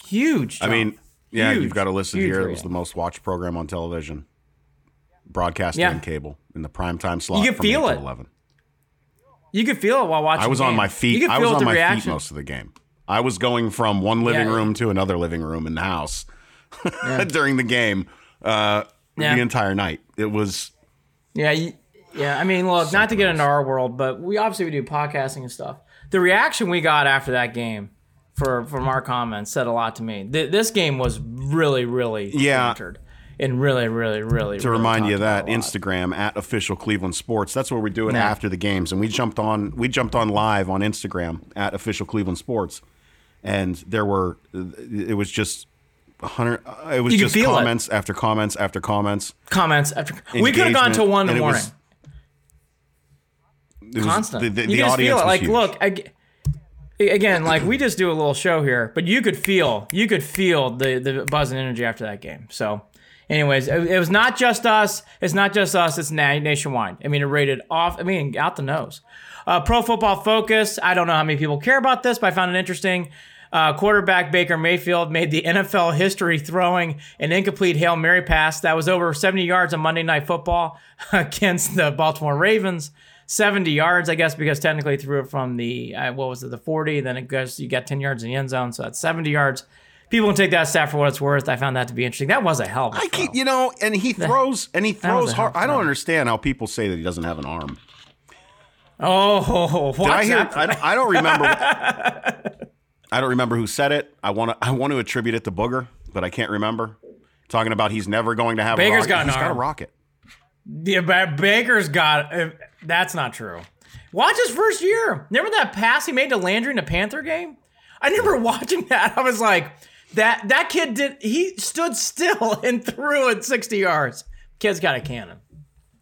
Huge. Jump. I mean, yeah, Huge, you've got to listen here. It was the most watched program on television, broadcast Yeah. and cable in the prime time slot. You could feel 8 it. Eleven. you could feel it while watching. I was on my feet. I was on my reaction. feet most of the game. I was going from one living Yeah. room to another living room in the house during the game uh, Yeah. the entire night. It was Yeah, you, Yeah, I mean, look, not to get into our world, but we obviously we do podcasting and stuff. The reaction we got after that game for from our comments said a lot to me. Th- this game was really, really Yeah. bantered and really, really, really. to remind you of that Instagram at official Cleveland Sports. That's what we do it Yeah. after the games, and we jumped on we jumped on live on Instagram at official Cleveland Sports, and there were it was just hundred. It was You just feel it. comments after comments after comments. comments after we could have gone to one in the morning. was- It was- Constant. The, the, you the just audience feel it. Like, huge. look, ag- again, like we just do a little show here, but you could feel, you could feel the the buzz and energy after that game. So, anyways, it, it was not just us. It's not just us. It's na- nationwide. I mean, it rated off. I mean, out the nose. Uh, Pro Football Focus. I don't know how many people care about this, but I found it interesting. Uh, quarterback Baker Mayfield made the NFL history throwing an incomplete Hail Mary pass that was over 70 yards on Monday Night Football against the Baltimore Ravens. 70 yards, I guess, because technically threw it from the, uh, what was it, the 40. Then it goes, you got 10 yards in the end zone. So that's 70 yards. People can take that stat for what it's worth. I found that to be interesting. That was a hell of a I keep, you know, and he throws and he throws hard. I don't understand how people say that he doesn't have an arm. Oh, Did I hear? I don't, I don't remember. I don't remember who said it. I want to. I want to attribute it to Booger, but I can't remember. Talking about he's never going to have. Baker's a rocket. got an He's got a rocket. Yeah, but Baker's got. That's not true. Watch his first year. Remember that pass he made to Landry in a Panther game? I remember watching that. I was like, that that kid did. He stood still and threw it 60 yards. Kid's got a cannon.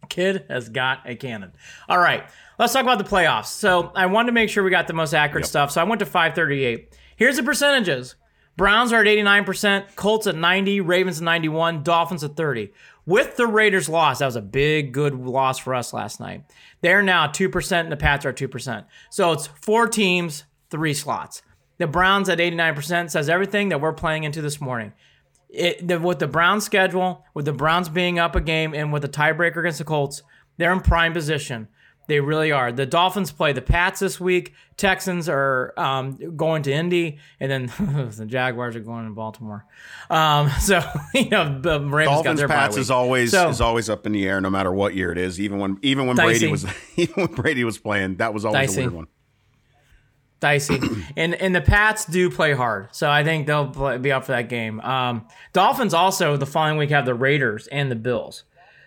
Kid has got a cannon. All right, let's talk about the playoffs. So I wanted to make sure we got the most accurate stuff. So I went to 538. Here's the percentages. Browns are at 89%, Colts at 90, Ravens at 91, Dolphins at 30. With the Raiders loss, that was a big, good loss for us last night. They're now 2%, and the Pats are 2%. So it's four teams, three slots. The Browns at 89% says everything that we're playing into this morning. It, the, with the Browns schedule, with the Browns being up a game, and with the tiebreaker against the Colts, they're in prime position. They really are. The Dolphins play the Pats this week. Texans are um, going to Indy, and then the Jaguars are going to Baltimore. Um, so you know the Ravens got Dolphins Pats is always So- is always up in the air, no matter what year it is. Even when even when Dicey. Brady was even when Brady was playing, that was always Dicey. a weird one. dicey. and and the Pats do play hard, so I think they'll play, be up for that game. Um, Dolphins also the following week have the Raiders and the Bills.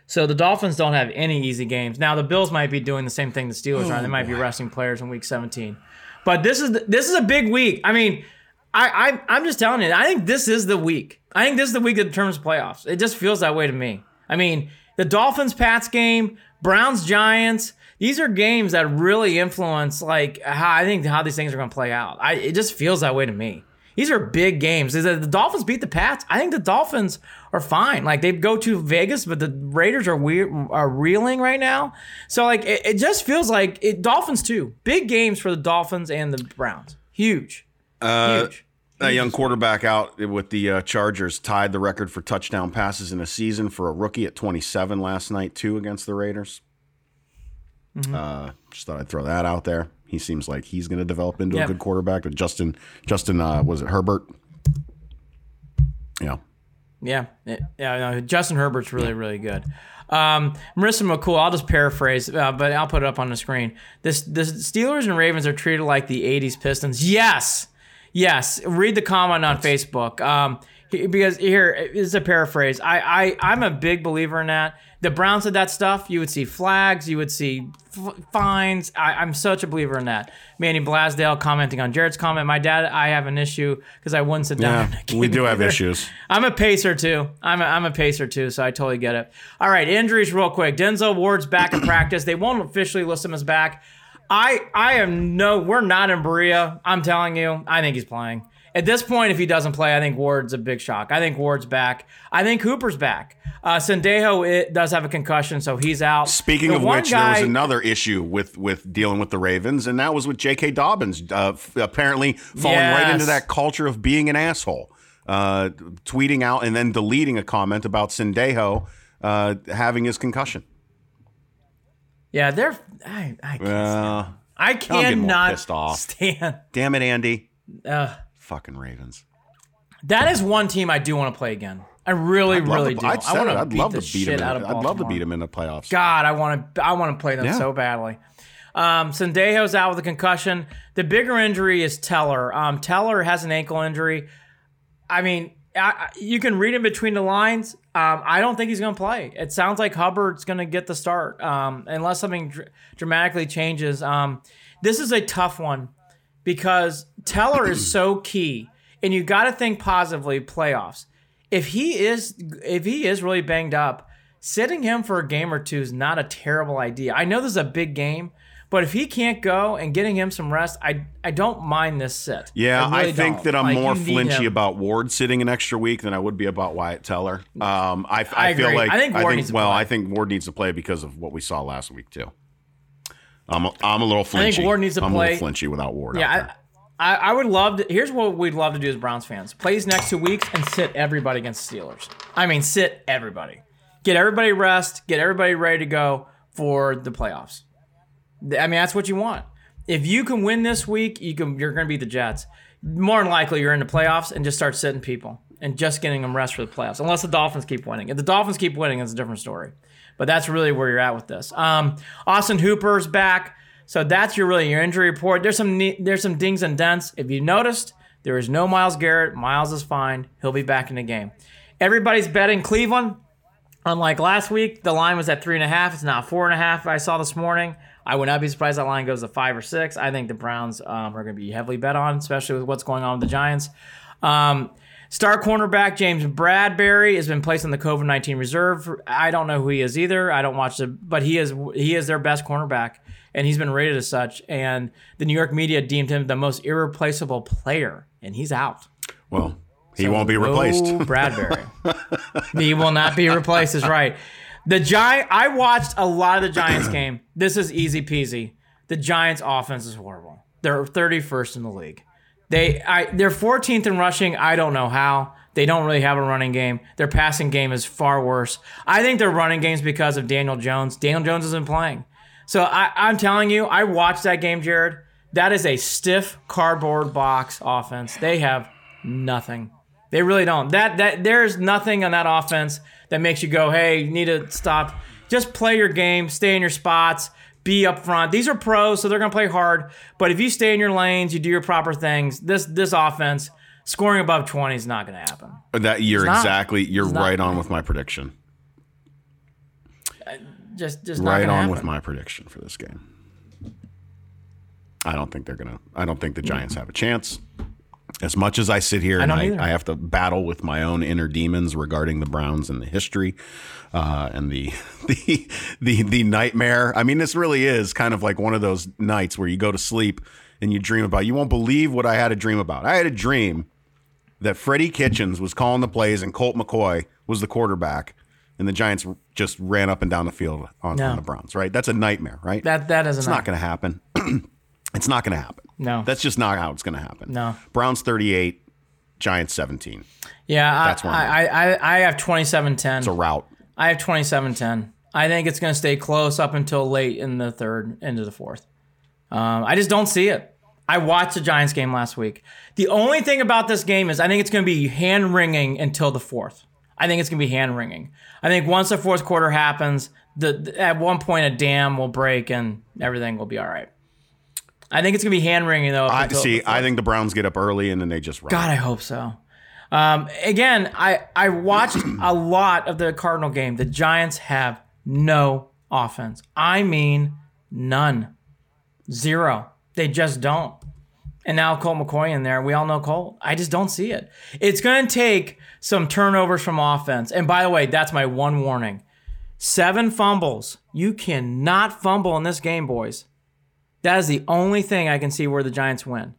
So the Dolphins don't have any easy games. Now the Bills might be doing the same thing the Steelers are. They might be oh, resting players in Week 17. But this is this is a big week. I mean, I, I I'm just telling you. I think this is the week. I think this is the week that determines playoffs. It just feels that way to me. I mean, the Dolphins Pats game, Browns Giants. These are games that really influence like how I think how these things are going to play out. I it just feels that way to me. These are big games. The Dolphins beat the Pats? I think the Dolphins are fine. Like they go to Vegas, but the Raiders are weird, are reeling right now. So like it, it just feels like it, Dolphins too. Big games for the Dolphins and the Browns. Huge, huge. A young quarterback out with the uh, Chargers tied the record for touchdown passes in a season for a rookie at 27 last night, too, against the Raiders. Mm-hmm. Uh, just thought I'd throw that out there. He seems like he's going to develop into Yeah. a good quarterback. But Justin, Justin, uh, was it Herbert? Yeah. Yeah, yeah. No, Justin Herbert's really, really good. Um, Marissa McCool, I'll just paraphrase, uh, but I'll put it up on the screen. This, the Steelers and Ravens are treated like the '80s Pistons. Yes, yes. Read the comment on Facebook. Um, because here is a paraphrase. I, I, I'm a big believer in that. The Browns did that stuff. You would see flags. You would see f- fines. I, I'm such a believer in that. Manny Blasdale commenting on Jarid's comment. My dad, I have an issue because I wouldn't sit down. Yeah. We do have issues. I'm a pacer too. I'm a, I'm a pacer too, so I totally get it. All right, injuries real quick. Denzel Ward's back in practice. They won't officially list him as back. I I am no. We're not in Berea. I'm telling you. I think he's playing. At this point, if he doesn't play, I think Ward's a big shock. I think Ward's back. I think Cooper's back. Uh, Sendejo it does have a concussion, so he's out. Speaking The of which, guy, there was another issue with with dealing with the Ravens, and that was with J.K. Dobbins, uh, f- apparently falling right into that culture of being an asshole, uh, tweeting out and then deleting a comment about Sendejo uh, having his concussion. Yeah, they're. I, I, can't I cannot stand. damn it, Andy! Uh, Fucking Ravens. That is one team I do want to play again. I really, I'd really to- do. I'd I want to I'd beat love the to beat shit him. out of I'd love to beat him in the playoffs. God, I want to. I want to play them Yeah. so badly. Um, Sendejo's out with a concussion. The bigger injury is Teller. Um, Teller has an ankle injury. I mean, I, I- you can read in between the lines. Um, I don't think he's going to play. It sounds like Hubbard's going to get the start, um, unless something dr- dramatically changes. Um, this is a tough one because Teller is so key, and you got to think positively. Playoffs. If he is, if he is really banged up, sitting him for a game or two is not a terrible idea. I know this is a big game, but if he can't go and getting him some rest, I I don't mind this sit. Yeah, I, really think don't. that I'm Like, more flinchy about Ward sitting an extra week than I would be about Wyatt Teller. Um, I, I, I feel like I think Ward needs to well, play. I think Ward needs to play because of what we saw last week too. I'm a, I'm a little flinchy. I think Ward needs to I'm play. a little flinchy without Ward. Yeah. I, I, would love to. Here's what we'd love to do as Browns fans: play these next two weeks and sit everybody against the Steelers. I mean, sit everybody, get everybody rest, get everybody ready to go for the playoffs. I mean, that's what you want. If you can win this week, you can. You're going to beat the Jets. More than likely, you're in the playoffs and just start sitting people and just getting them rest for the playoffs. Unless the Dolphins keep winning. If the Dolphins keep winning, it's a different story. But that's really where you're at with this. Um, Austin Hooper's back, so that's your really your injury report. There's some there's some dings and dents. If you noticed, there is no Myles Garrett. Myles is fine. He'll be back in the game. Everybody's betting Cleveland. Unlike last week, the line was at three and a half. It's now four and a half. I saw this morning. I would not be surprised that line goes to five or six. I think the Browns um, are going to be heavily bet on, especially with what's going on with the Giants. Um, star cornerback James Bradberry has been placed on the COVID nineteen reserve. I don't know who he is either. I don't watch the, but he is he is their best cornerback, and he's been rated as such. And the New York media deemed him the most irreplaceable player, and he's out. well, he won't be oh, replaced. Oh, Bradberry. he will not be replaced. Is right. The Giant. I watched a lot of the Giants game. This is easy peasy. The Giants' offense is horrible. They're 31st in the league. They, I, they're 14th in rushing. I don't know how. They don't really have a running game. Their passing game is far worse. I think their running game's because of Daniel Jones. Daniel Jones isn't playing. So I, I'm telling you, I watched that game, Jarid. That is a stiff cardboard box offense. They have nothing. They really don't. That that there's nothing on that offense that makes you go, "Hey, you need to stop." Just play your game, stay in your spots, be up front. These are pros, so they're going to play hard. But if you stay in your lanes, you do your proper things. This this offense scoring above 20 is not going to happen. that you're exactly you're right on with my prediction. Uh, Just just Right on happen. with my prediction for this game. I don't think they're gonna. I don't think the Giants have a chance. As much as I sit here and don't I. I have to battle with my own inner demons regarding the Browns and the history, uh, and the the the the nightmare. I mean, this really is kind of like one of those nights where you go to sleep and you dream about. You won't believe what I had a dream about. I had a dream that Freddie Kitchens was calling the plays and Colt McCoy was the quarterback, and the Giants just ran up and down the field on, No. on the Browns. Right? That's a nightmare, right? That that is it's not going to happen. it's not going to happen. No. that's just not how it's going to happen. No. Browns thirty-eight, Giants seventeen. Yeah, That's I, one I, I I have 27-10. It's a route. I have 27-10. I think it's going to stay close up until late in the third, into the fourth. Um, I just don't see it. I watched the Giants game last week. The only thing about this game is I think it's going to be hand wringing until the fourth. I think it's going to be hand wringing. I think once the fourth quarter happens, the, the- at one point a dam will break and everything will be all right. I think it's going to be hand wringing though. I see. I think the Browns get up early and then they just run. God, I hope so. Um, again, I I watched a lot of the Cardinal game. The Giants have no offense. I mean, none, zero. They just don't. And now Colt McCoy in there. We all know Colt. I just don't see it. It's going to take some turnovers from offense. And by the way, that's my one warning. Seven fumbles. You cannot fumble in this game, boys. That is the only thing I can see where the Giants win.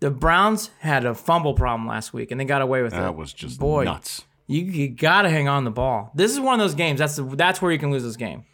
The Browns had a fumble problem last week, and they got away with it. That was just Boy. nuts. You, you got to hang on the ball. This is one of those games. That's the, that's where you can lose this game.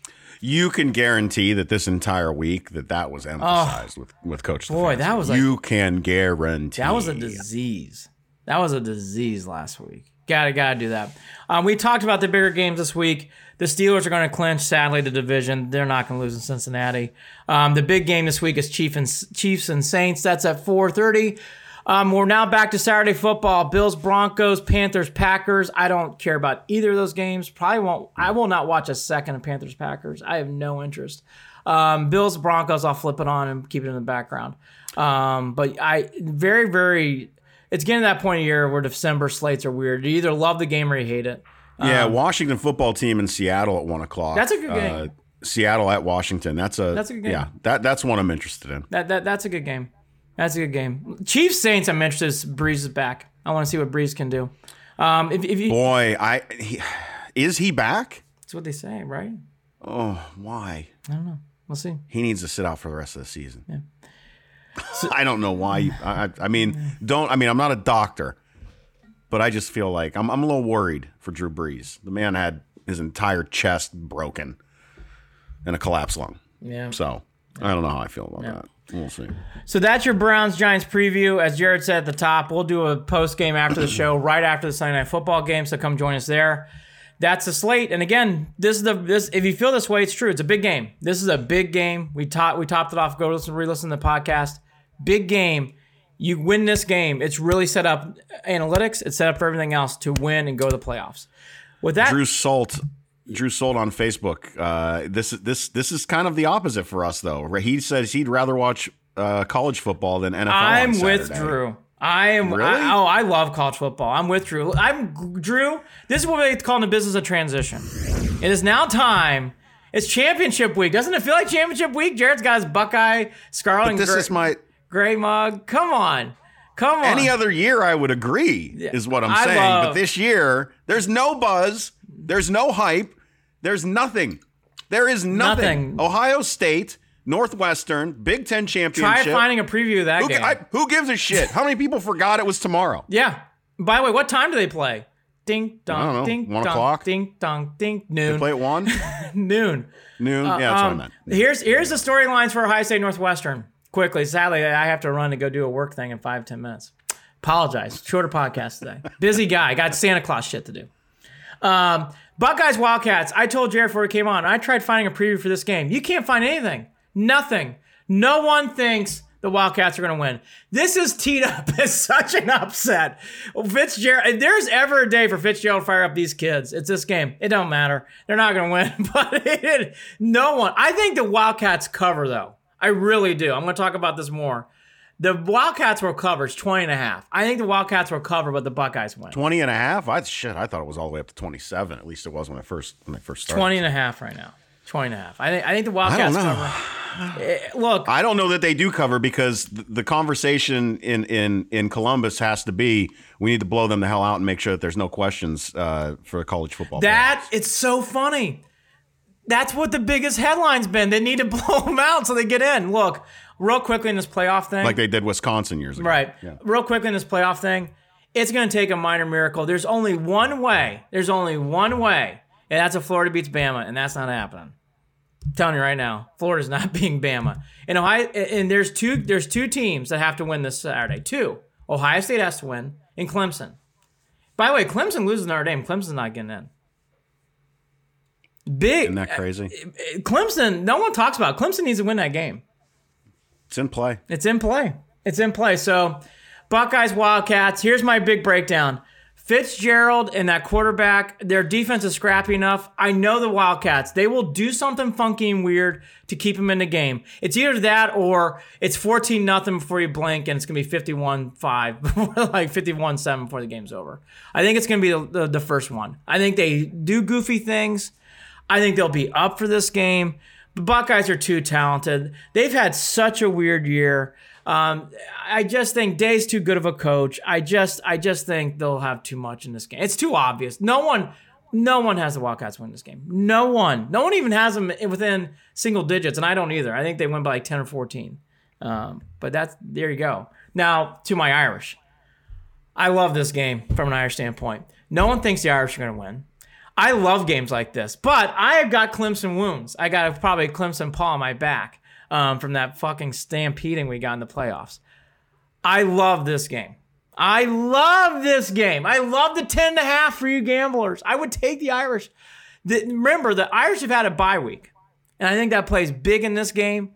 You can guarantee that this entire week that that was emphasized with with Coach. Boy, Stefanski. that was like- you can guarantee That was a disease. That was a disease last week. Gotta gotta do that. Um, we talked about the bigger games this week. The Steelers are going to clinch, sadly, the division. They're not going to lose in Cincinnati. Um, the big game this week is and, Chiefs and Saints. That's at 4:30. Um, we're now back to Saturday football. Bills, Broncos, Panthers, Packers. I don't care about either of those games. Probably won't. I will not watch a second of Panthers, Packers. I have no interest. Um, Bills, Broncos. I'll flip it on and keep it in the background. Um, but I very, very. It's getting to that point of year where December slates are weird. You either love the game or you hate it. Yeah, Washington football team in Seattle at one o'clock. That's a good game. Seattle at Washington. That's a That's a good game. Yeah, that that's one I'm interested in. That, that that's a good game. That's a good game. Chiefs Saints. I'm interested. Brees is back. I want to see what Brees can do. Um, if, if you, Boy, I he, is he back? that's what they say, right? Oh, why? I don't know. We'll see. He needs to sit out for the rest of the season. I don't know why. You, I, I- mean, don't. I mean, I'm not a doctor, but I just feel like I'm, I'm a little worried for Drew Brees. The man had his entire chest broken and a collapsed lung. Yeah. So I don't know how I feel about that. We'll see. So that's your Browns Giants preview. As Jarid said at the top, we'll do a post game after the show, right after the Sunday night football game. So come join us there. That's the slate. And again, this is the this. If you feel this way, it's true. It's a big game. This is a big game. We taught we topped it off. Go listen, re-listen to the podcast. Big game. You win this game. It's really set up analytics. It's set up for everything else to win and go to the playoffs. With that, Drew Salt. Drew Salt on Facebook. Uh, this is this this is kind of the opposite for us though. He says he'd rather watch uh, college football than NFL. I'm with Drew. I am. Really? I, oh, I love college football. I'm with Drew. I'm Drew. This is what they call in the business a transition. It is now time. It's championship week. Doesn't it feel like championship week? Jarid's got his Buckeye scarlet and This gray, is my gray mug. Come on, come on. any other year I would agree is what I'm I saying. love- but this year there's no buzz, there's no hype, there's nothing. There is nothing. Nothing. Ohio State, Northwestern, Big Ten championship. Try finding a preview of that who, game. I, who gives a shit? How many people forgot it was tomorrow? yeah. By the way, what time do they play? Ding dong, I don't know. ding One dong, o'clock? ding dong, ding noon, Play at one noon. noon. yeah, that's what I Um, meant. Here's here's the storylines for Ohio State Northwestern. Quickly, sadly, I have to run to go do a work thing in five ten minutes. Apologize. Shorter podcast today. Busy guy. Got Santa Claus shit to do. Um, Buckeyes Wildcats. I told Jarid before he came on. I tried finding a preview for this game. You can't find anything. Nothing. No one thinks the Wildcats are going to win. This is teed up as such an upset. Fitzgerald. If there's ever a day for Fitzgerald to fire up these kids, it's this game. It don't matter. They're not going to win. But it, no one. I think the Wildcats cover though. I really do. I'm going to talk about this more. The Wildcats were covered. It's 20 and a half. I think the Wildcats were covered, but the Buckeyes win. 20 and a half? I, shit, I thought it was all the way up to 27. At least it was when I first when I first started. 20 and a half right now. 20 and a half. I think, I think the Wildcats cover. Eh, Look, I don't know that they do cover because th- the conversation in, in, in Columbus has to be we need to blow them the hell out and make sure that there's no questions uh, for college football. that it's so funny. That's what the biggest headline's been. They need to blow them out so they get in. Look, real quickly in this playoff thing. like they did Wisconsin years ago. Right. Yeah. Real quickly in this playoff thing, it's going to take a minor miracle. There's only one way. There's only one way, and that's if Florida beats Bama, and that's not happening. I'm telling you right now, Florida's not beating Bama. And Ohio, and there's two. There's two teams that have to win this Saturday. Two. Ohio State has to win, and Clemson. By the way, Clemson loses Notre Dame. Clemson's not getting in. Big Isn't that eh, crazy? Eh, Clemson. No one talks about. it. Clemson needs to win that game. It's in play. It's in play. It's in play. So, Buckeyes, Wildcats. Here's my big breakdown. Fitzgerald and that quarterback, their defense is scrappy enough. I know the Wildcats. They will do something funky and weird to keep them in the game. It's either that or it's 14 nothing before you blink and it's going to be 51 5, like 51 7 before the game's over. I think it's going to be the, the, the first one. I think they do goofy things. I think they'll be up for this game. The Buckeyes are too talented. They've had such a weird year. Um, I just think Day's too good of a coach. I just, I just think they'll have too much in this game. It's too obvious. No one, no one has the Wildcats win this game. No one. No one even has them within single digits, and I don't either. I think they win by like ten or fourteen. Um, but that's there you go. Now to my Irish. I love this game from an Irish standpoint. No one thinks the Irish are going to win. I love games like this, but I have got Clemson wounds. I got a, probably a Clemson paw on my back um, from that fucking stampeding we got in the playoffs. I love this game. I love this game. I love the 10 and a half for you gamblers. I would take the Irish. The, remember, the Irish have had a bye week, and I think that plays big in this game.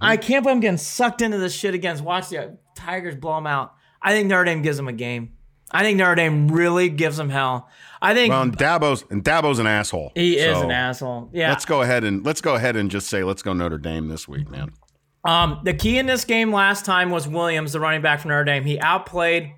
I can't believe I'm getting sucked into this shit again. Watch the Tigers blow them out. I think Notre Dame gives them a game. I think Notre Dame really gives them hell. I think Well, and Dabo's and Dabo's an asshole. he is an asshole. Yeah. Let's go ahead and let's go ahead and just say let's go Notre Dame this week, man. Um, the key in this game last time was Williams, the running back from Notre Dame. He outplayed.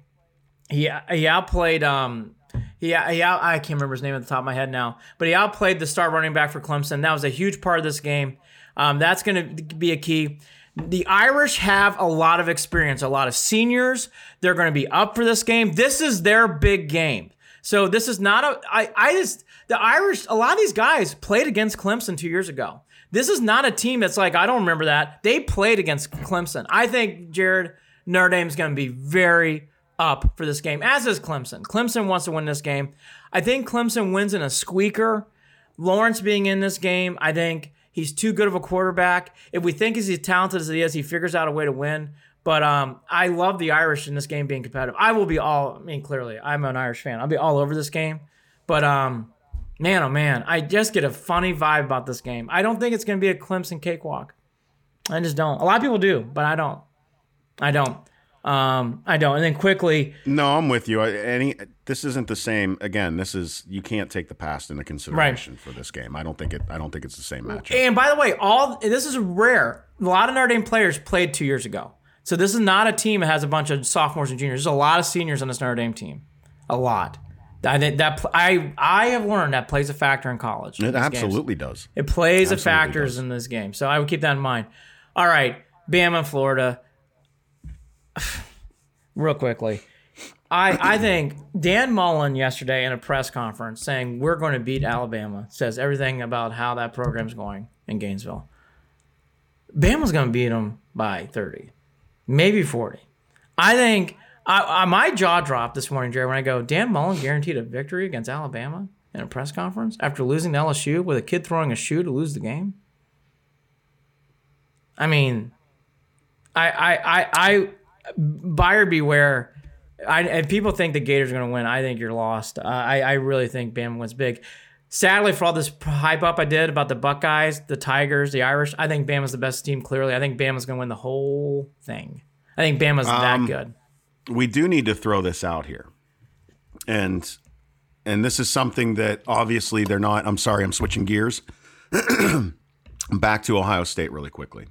He he outplayed. Um, he he out, I can't remember his name at the top of my head now, but he outplayed the star running back for Clemson. That was a huge part of this game. Um, that's going to be a key. The Irish have a lot of experience, a lot of seniors. They're going to be up for this game. This is their big game. So this is not a. I I just the Irish. A lot of these guys played against Clemson two years ago. This is not a team that's like I don't remember that they played against Clemson. I think Jarid Notre Dame's going to be very up for this game, as is Clemson. Clemson wants to win this game. I think Clemson wins in a squeaker. Lawrence being in this game, I think he's too good of a quarterback. If we think he's as talented as he is, he figures out a way to win. But um, I love the Irish in this game being competitive. I will be all. I mean, clearly, I'm an Irish fan. I'll be all over this game. But um, man, oh man, I just get a funny vibe about this game. I don't think it's going to be a Clemson cakewalk. I just don't. A lot of people do, but I don't. I don't. Um, I don't. And then quickly, No, I'm with you. I- Any this isn't the same. Again, this is you can't take the past into consideration for this game. I don't think it. I don't think it's the same matchup. And by the way, all this is rare. A lot of Notre Dame players played two years ago, so this is not a team that has a bunch of sophomores and juniors. There's a lot of seniors on this Notre Dame team, a lot. I think that I I have learned that plays a factor in college. in It these games. absolutely does. It plays a Absolutely factors in this game, so I would keep that in mind. All right, Bama, Florida. Real quickly, I I think Dan Mullen yesterday in a press conference saying we're going to beat Alabama says everything about how that program's going in Gainesville. Bama's going to beat them by thirty, maybe forty. I think I, I my jaw dropped this morning, Jerry, when I go Dan Mullen guaranteed a victory against Alabama in a press conference after losing to LSU with a kid throwing a shoe to lose the game. I mean, I I I, I buyer beware. I, if people think the Gators are going to win, I think you're lost. Uh, I I really think Bama wins big. Sadly, for all this hype up I did about the Buckeyes, the Tigers, the Irish, I think Bama's the best team. Clearly, I think Bama's going to win the whole thing. I think Bama's Um, that good. we do need to throw this out here, and and this is something that obviously they're not. I'm sorry, I'm switching gears. Back to Ohio State really quickly,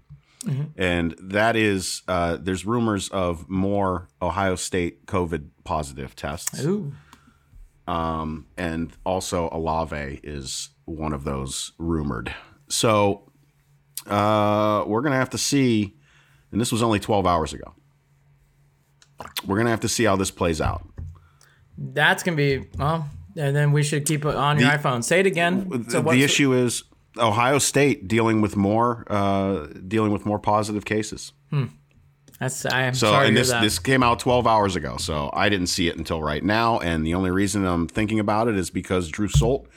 and that is uh, there's rumors of more Ohio State COVID positive tests, Ooh, and also Olave is one of those rumored. So uh, we're gonna have to see, and this was only 12 hours ago. We're gonna have to see how this plays out. that's gonna be well. And then we should keep it on your The- iPhone. Say it again. So the issue is Ohio State dealing with more uh, dealing with more positive cases. That's I am So sorry and this this came out 12 hours ago, so I didn't see it until right now. And the only reason I'm thinking about it is because Drew Solt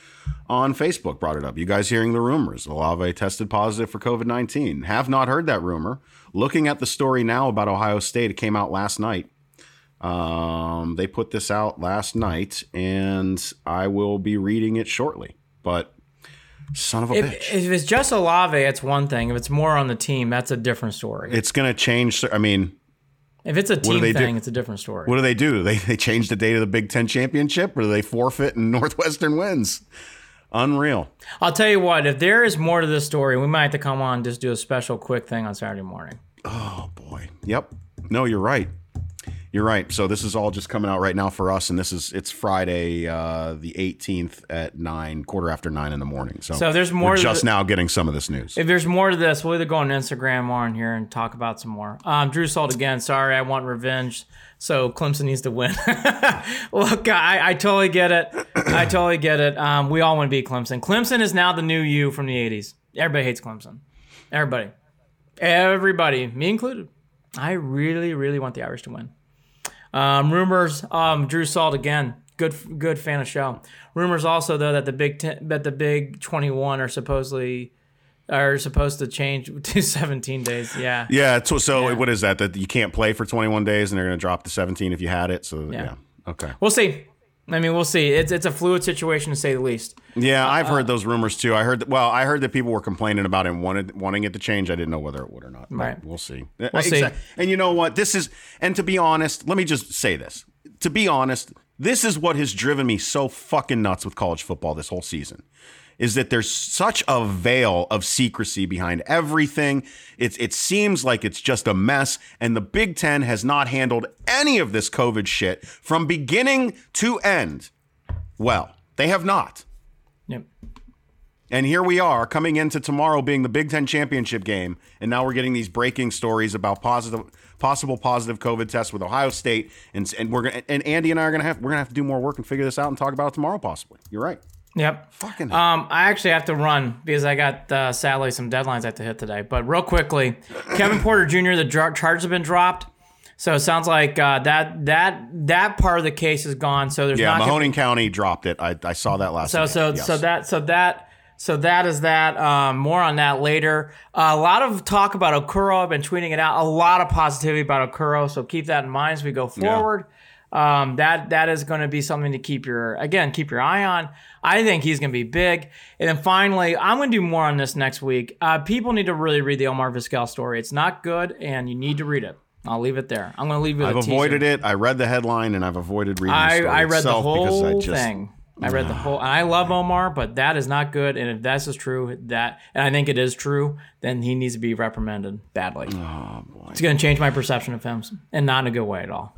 on Facebook brought it up. You guys hearing the rumors? Olave tested positive for COVID 19. Have not heard that rumor. Looking at the story now about Ohio State, it came out last night. Um, they put this out last night, and I will be reading it shortly. But son of a if, bitch. if it's just Olave, it's one thing. If it's more on the team, that's a different story. it's going to change. I mean, if it's a team they do? thing, it's a different story. what do they do? They they change the date of the Big Ten championship, or do they forfeit and Northwestern wins? Unreal. I'll tell you what. If there is more to this story, we might have to come on and just do a special quick thing on Saturday morning. Oh boy. Yep. No, you're right. You're right. So this is all just coming out right now for us, and this is it's Friday, uh, the 18th at nine, quarter after nine in the morning. So, So there's more We're just the- now getting some of this news. If there's more to this, we'll either go on Instagram or on here and talk about some more. Um, Drew Salt again. Sorry, I want revenge. So Clemson needs to win. Look, I, I totally get it. I totally get it. Um, we all want to beat Clemson. Clemson is now the new you from the '80s. Everybody hates Clemson. Everybody, everybody, me included. I really, really want the Irish to win. Um, rumors. Um, Drew Salt again. Good, good fan of show. Rumors also though that the Big Ten, that the Big Twenty One are supposedly are supposed to change to 17 days. Yeah. yeah. So, so Yeah. what is that? That you can't play for 21 days, and they're going to drop to 17 if you had it. So yeah. Yeah. Okay. We'll see. I mean, we'll see. It's it's a fluid situation to say the least. Yeah, I've Uh, heard those rumors too. I heard that, well, I heard that people were complaining about it and wanted wanting it to change. I didn't know whether it would or not. but Right. We'll see. We'll see. And you know what? This is and to be honest, let me just say this. To be honest, this is what has driven me so fucking nuts with college football this whole season. Is that there's such a veil of secrecy behind everything. It's it seems like it's just a mess, and the Big Ten has not handled any of this COVID shit from beginning to end. Well, they have not. Yep. And here we are coming into tomorrow being the Big Ten championship game, and now we're getting these breaking stories about positive, possible positive COVID tests with Ohio State, and and we're gonna and Andy and I are gonna have we're gonna have to do more work and figure this out and talk about it tomorrow possibly. You're right. Yep. Fucking Um, I actually have to run because I got uh, sadly some deadlines I have to hit today. But real quickly, Kevin Porter Jr. The dr- charges have been dropped, so it sounds like uh, that that that part of the case is gone. So there's yeah. not gonna- Mahoning County dropped it. I, I saw that last. So night. so Yes. so that so that so that is that. Um, more on that later. Uh, a lot of talk about Okoro. I've been tweeting it out. A lot of positivity about Okoro. So keep that in mind as we go forward. Um, that that is going to be something to keep your again keep your eye on. I think he's going to be big. And then finally, I'm going to do more on this next week. Uh, people need to really read the Omar Vizquel story. It's not good, and you need to read it. I'll leave it there. I'm going to leave you. I've a teaser. avoided it. I read the headline and I've avoided reading. I, the story I read the whole I just, thing. I read the whole. And I love Omar, but that is not good. And if this is true, that and I think it is true, then he needs to be reprimanded badly. Oh boy. It's going to change my perception of him, and not in a good way at all.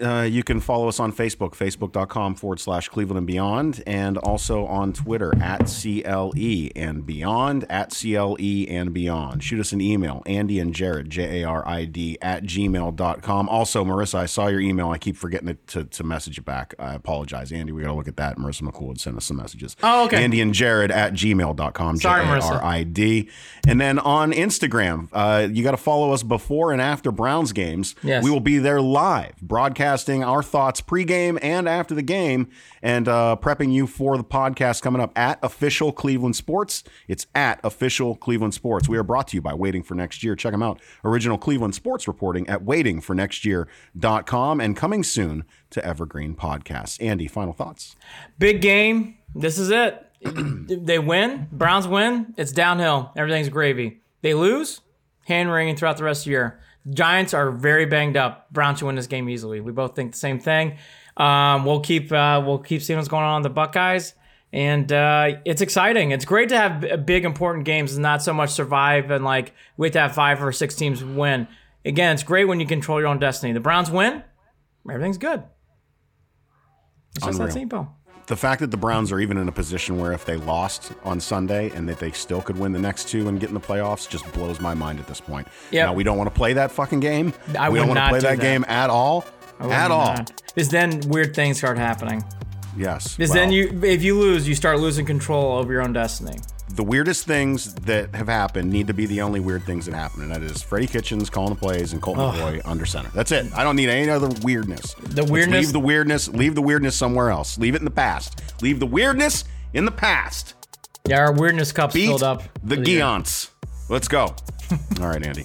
Uh, you can follow us on Facebook, facebook.com forward slash Cleveland and Beyond, and also on Twitter at CLE and Beyond, at CLE and Beyond. Shoot us an email, Andy and Jarid, J A R I D, at gmail.com. Also, Marissa, I saw your email. I keep forgetting to, to, to message you back. I apologize. Andy, we got to look at that. Marissa McCool would send us some messages. Oh, okay. Andy and Jarid at gmail.com, J A. R I D. And then on Instagram, uh, you got to follow us before and after Browns games. Yes. We will be there live, broadcasting our thoughts pregame and after the game, and uh, prepping you for the podcast coming up at Official Cleveland Sports. It's at Official Cleveland Sports. We are brought to you by Waiting for Next Year. Check them out. Original Cleveland Sports reporting at waitingfornextyear.com and coming soon to Evergreen Podcasts. Andy, final thoughts. Big game. This is it. they win. Browns win. It's downhill. Everything's gravy. They lose. Hand wringing throughout the rest of the year. Giants are very banged up. Browns should win this game easily. We both think the same thing. Um, we'll keep uh, we'll keep seeing what's going on with the Buckeyes, and uh, it's exciting. It's great to have big important games and not so much survive and like wait to have five or six teams win. Again, it's great when you control your own destiny. The Browns win. Everything's good. It's just that Unreal. simple. The fact that the Browns are even in a position where if they lost on Sunday and that they still could win the next two and get in the playoffs just blows my mind at this point. Yep. Now we don't want to play that fucking game. I we don't want to play do that, that. game at all. At all. Because then weird things start happening. Yes. Because Well, then you, if you lose, you start losing control over your own destiny. The weirdest things that have happened need to be the only weird things that happen, and that is Freddie Kitchens calling the plays and Colt McCoy under center. That's it. I don't need any other weirdness. The Let's weirdness- leave the weirdness. Leave the weirdness somewhere else. Leave it in the past. Leave the weirdness in the past. Yeah, our weirdness cup's Beat filled up. the year. Let's go. All right, Andy.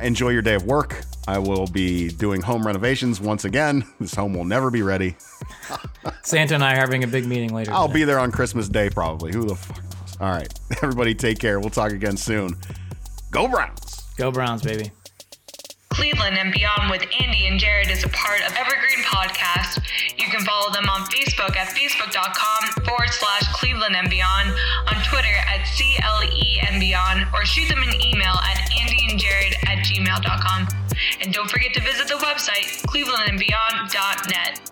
Enjoy your day of work. I will be doing home renovations once again. This home will never be ready. Santa and I are having a big meeting later. I'll today. be there on Christmas Day probably. Who the fuck knows? All right. Everybody take care. We'll talk again soon. Go Browns. Go Browns, baby. Cleveland and Beyond with Andy and Jarid is a part of Evergreen Podcast. You can follow them on Facebook at facebook.com forward slash Cleveland and Beyond, on Twitter at CLE and Beyond, or shoot them an email at andyandjarid at gmail.com. And don't forget to visit the website, clevelandandbeyond.net.